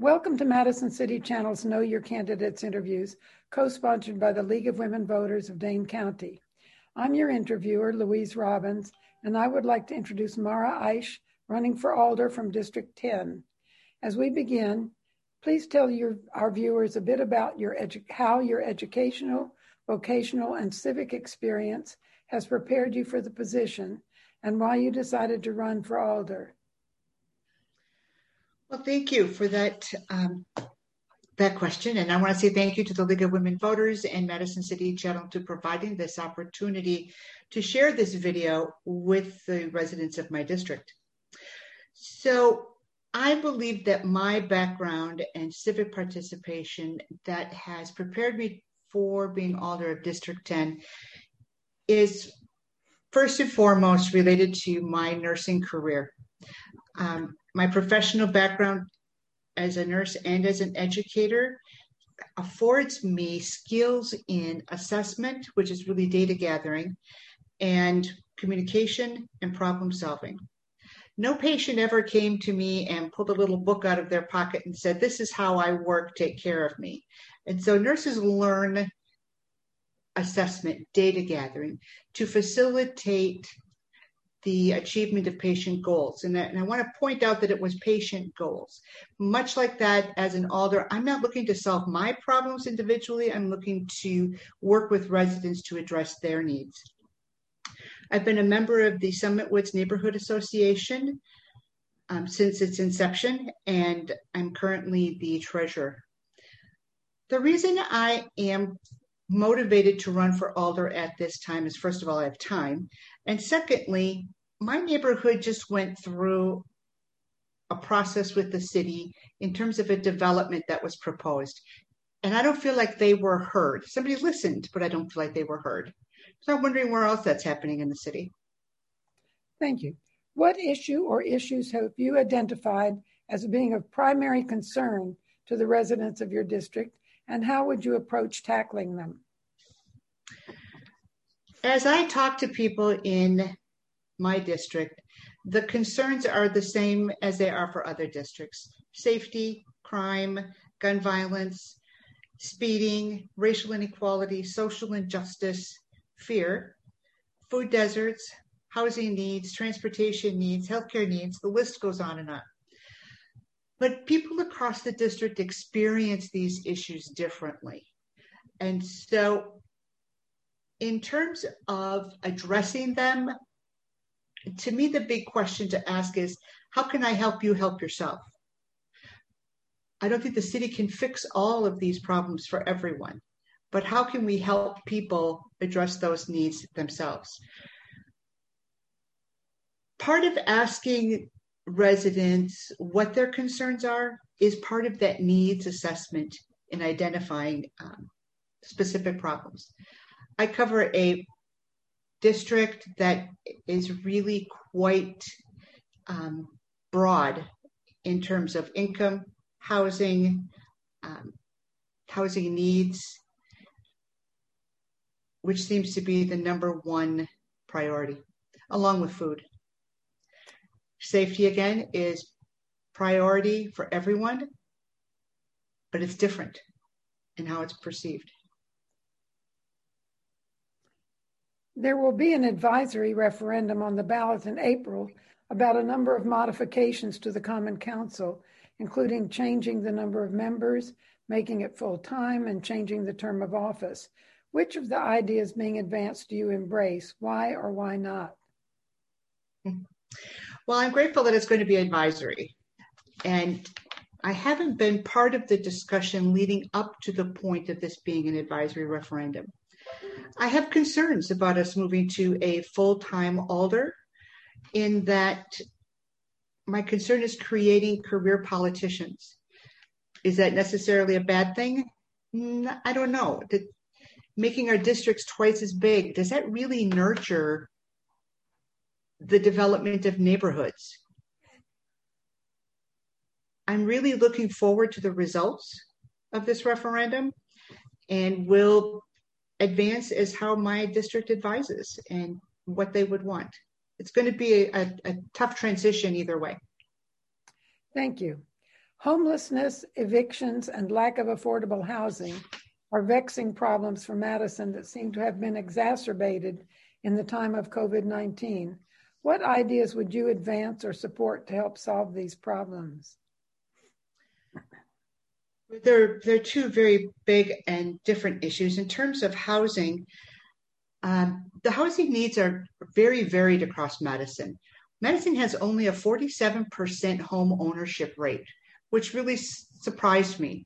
Welcome to Madison City Channel's Know Your Candidates interviews, co-sponsored by the League of Women Voters of Dane County. I'm your interviewer, Louise Robbins, and I would like to introduce Mara Eisch, running for Alder from District 10. As we begin, please tell your, our viewers a bit about your how your educational, vocational, and civic experience has prepared you for the position and why you decided to run for Alder. Well, thank you for that um, that question, and I want to say thank you to the League of Women Voters and Madison City Channel to providing this opportunity to share this video with the residents of my district. So, I believe that my background and civic participation that has prepared me for being Alder of District 10 is first and foremost related to my nursing career. Um, my professional background as a nurse and as an educator affords me skills in assessment, which is really data gathering, and communication and problem solving. No patient ever came to me and pulled a little book out of their pocket and said, This is how I work, take care of me. And so nurses learn assessment, data gathering to facilitate the achievement of patient goals. And, that, and I want to point out that it was patient goals. Much like that, as an alder, I'm not looking to solve my problems individually. I'm looking to work with residents to address their needs. I've been a member of the Summit Woods Neighborhood Association um, since its inception, and I'm currently the treasurer. The reason I am motivated to run for alder at this time is first of all, I have time. And secondly, my neighborhood just went through a process with the city in terms of a development that was proposed. And I don't feel like they were heard. Somebody listened, but I don't feel like they were heard. So I'm wondering where else that's happening in the city. Thank you. What issue or issues have you identified as being of primary concern to the residents of your district and how would you approach tackling them? As I talk to people in my district, the concerns are the same as they are for other districts safety, crime, gun violence, speeding, racial inequality, social injustice, fear, food deserts, housing needs, transportation needs, healthcare needs, the list goes on and on. But people across the district experience these issues differently. And so, in terms of addressing them, to me, the big question to ask is how can I help you help yourself? I don't think the city can fix all of these problems for everyone, but how can we help people address those needs themselves? Part of asking residents what their concerns are is part of that needs assessment in identifying um, specific problems. I cover a district that is really quite um, broad in terms of income, housing, um, housing needs, which seems to be the number one priority, along with food. Safety, again, is priority for everyone, but it's different in how it's perceived. There will be an advisory referendum on the ballot in April about a number of modifications to the Common Council, including changing the number of members, making it full time, and changing the term of office. Which of the ideas being advanced do you embrace? Why or why not? Well, I'm grateful that it's going to be advisory. And I haven't been part of the discussion leading up to the point of this being an advisory referendum. I have concerns about us moving to a full time alder, in that my concern is creating career politicians. Is that necessarily a bad thing? I don't know. making our districts twice as big, does that really nurture the development of neighborhoods? I'm really looking forward to the results of this referendum and will advance as how my district advises and what they would want. It's going to be a, a, a tough transition either way. Thank you. Homelessness, evictions, and lack of affordable housing are vexing problems for Madison that seem to have been exacerbated in the time of COVID 19. What ideas would you advance or support to help solve these problems? There, are two very big and different issues. In terms of housing, um, the housing needs are very varied across Madison. Madison has only a 47% home ownership rate, which really s- surprised me.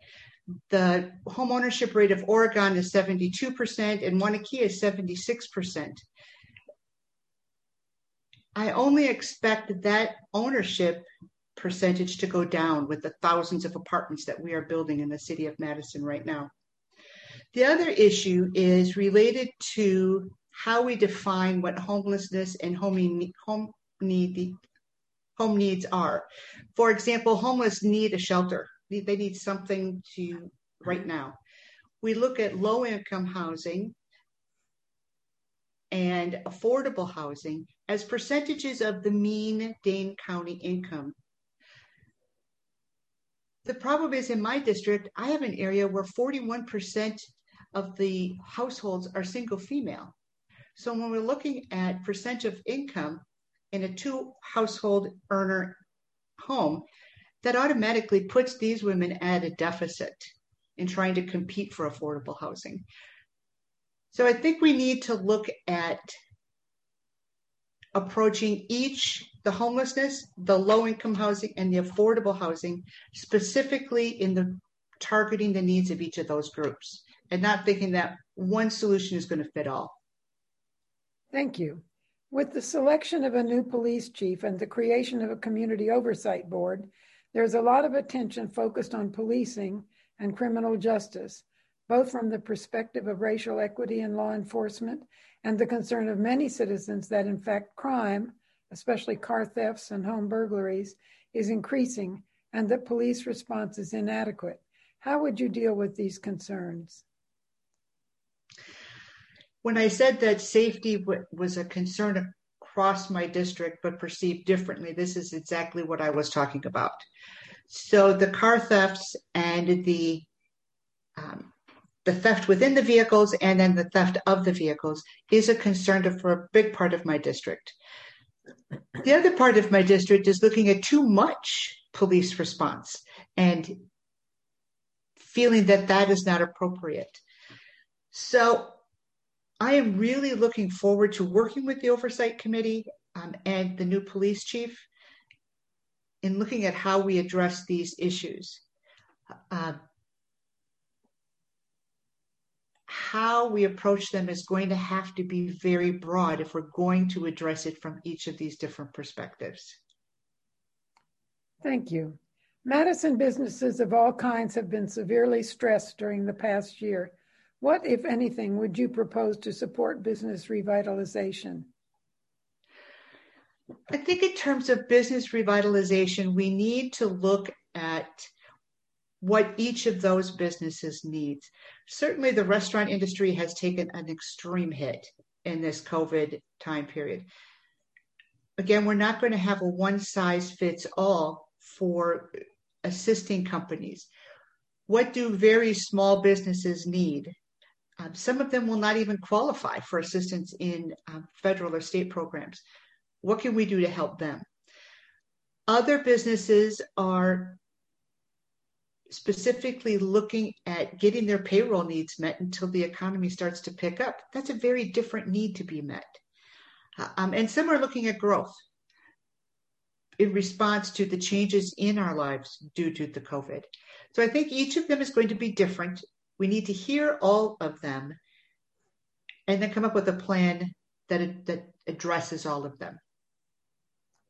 The home ownership rate of Oregon is 72% and Waunakee is 76%. I only expect that ownership percentage to go down with the thousands of apartments that we are building in the city of Madison right now. The other issue is related to how we define what homelessness and home need home needs are. For example, homeless need a shelter. They need something to right now. We look at low income housing and affordable housing as percentages of the mean Dane County income. The problem is in my district, I have an area where 41% of the households are single female. So when we're looking at percent of income in a two household earner home, that automatically puts these women at a deficit in trying to compete for affordable housing. So I think we need to look at approaching each the homelessness, the low income housing, and the affordable housing specifically in the targeting the needs of each of those groups and not thinking that one solution is going to fit all. Thank you. With the selection of a new police chief and the creation of a community oversight board, there's a lot of attention focused on policing and criminal justice, both from the perspective of racial equity in law enforcement and the concern of many citizens that, in fact, crime, especially car thefts and home burglaries, is increasing and that police response is inadequate. How would you deal with these concerns? when I said that safety w- was a concern across my district, but perceived differently, this is exactly what I was talking about. So the car thefts and the um, the theft within the vehicles and then the theft of the vehicles is a concern for a big part of my district. The other part of my district is looking at too much police response and feeling that that is not appropriate. So I am really looking forward to working with the Oversight Committee um, and the new police chief in looking at how we address these issues. Uh, how we approach them is going to have to be very broad if we're going to address it from each of these different perspectives. Thank you. Madison businesses of all kinds have been severely stressed during the past year what, if anything, would you propose to support business revitalization? I think, in terms of business revitalization, we need to look at what each of those businesses needs. Certainly, the restaurant industry has taken an extreme hit in this COVID time period. Again, we're not going to have a one size fits all for assisting companies. What do very small businesses need? Um, some of them will not even qualify for assistance in um, federal or state programs. What can we do to help them? Other businesses are specifically looking at getting their payroll needs met until the economy starts to pick up. That's a very different need to be met. Um, and some are looking at growth in response to the changes in our lives due to the COVID. So I think each of them is going to be different we need to hear all of them and then come up with a plan that, that addresses all of them.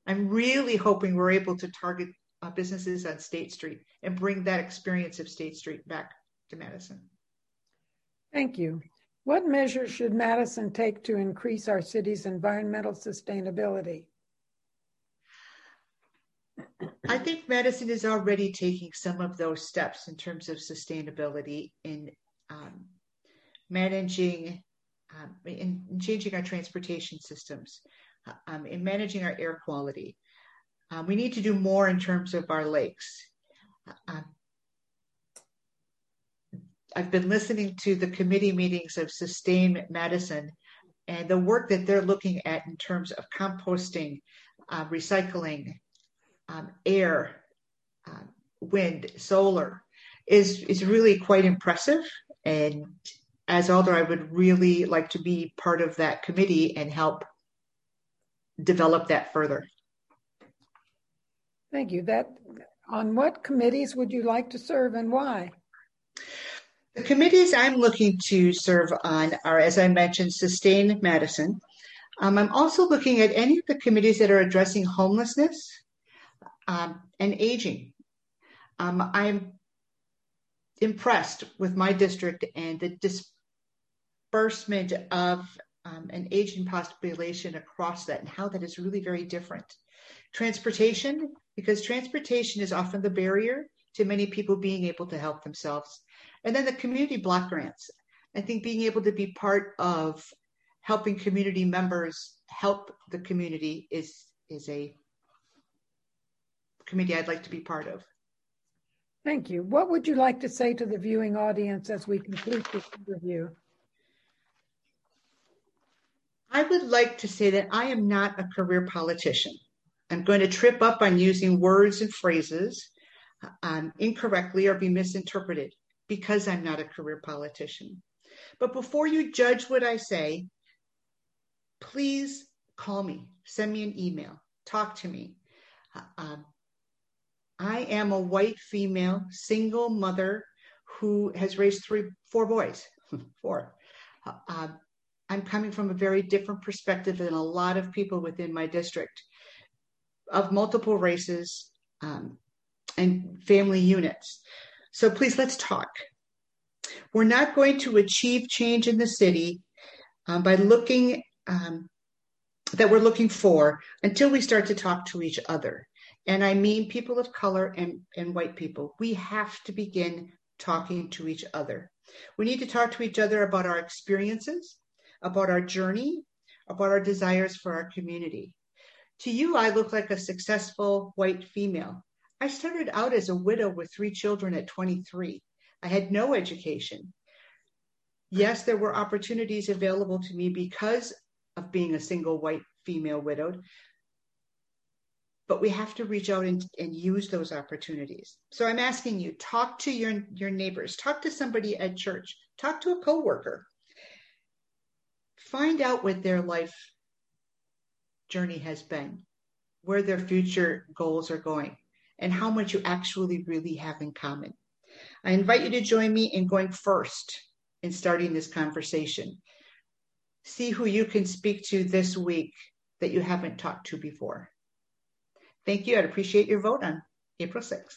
I'm really hoping we're able to target uh, businesses on State Street and bring that experience of State Street back to Madison. Thank you. What measures should Madison take to increase our city's environmental sustainability? I think Madison is already taking some of those steps in terms of sustainability in um, managing, um, in, in, changing our transportation systems, um, in managing our air quality. Um, we need to do more in terms of our lakes. Um, I've been listening to the committee meetings of Sustain Madison and the work that they're looking at in terms of composting, uh, recycling, um, air, uh, wind, solar is is really quite impressive. And as Alder, I would really like to be part of that committee and help develop that further. Thank you. That on what committees would you like to serve and why? The committees I'm looking to serve on are, as I mentioned, Sustain Madison. Um, I'm also looking at any of the committees that are addressing homelessness um, and aging. Um, I'm impressed with my district and the disbursement of um, an aging population across that and how that is really very different. Transportation, because transportation is often the barrier to many people being able to help themselves. And then the community block grants. I think being able to be part of helping community members help the community is is a committee I'd like to be part of. Thank you. What would you like to say to the viewing audience as we conclude this interview? I would like to say that I am not a career politician. I'm going to trip up on using words and phrases um, incorrectly or be misinterpreted because I'm not a career politician. But before you judge what I say, please call me, send me an email, talk to me. Uh, I am a white female single mother who has raised three, four boys, four. Uh, I'm coming from a very different perspective than a lot of people within my district of multiple races um, and family units. So please let's talk. We're not going to achieve change in the city um, by looking um, that we're looking for until we start to talk to each other. And I mean people of color and, and white people. We have to begin talking to each other. We need to talk to each other about our experiences, about our journey, about our desires for our community. To you, I look like a successful white female. I started out as a widow with three children at 23. I had no education. Yes, there were opportunities available to me because of being a single white female widowed, but we have to reach out and, and use those opportunities. So I'm asking you, talk to your, your neighbors, talk to somebody at church, talk to a coworker, find out what their life journey has been, where their future goals are going, and how much you actually really have in common. I invite you to join me in going first in starting this conversation. See who you can speak to this week that you haven't talked to before. Thank you. I'd appreciate your vote on April 6th.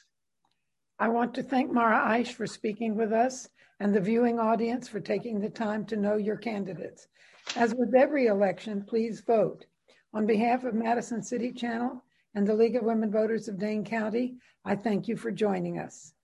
I want to thank Mara Eisch for speaking with us and the viewing audience for taking the time to know your candidates. As with every election, please vote. On behalf of Madison City Channel and the League of Women Voters of Dane County, I thank you for joining us.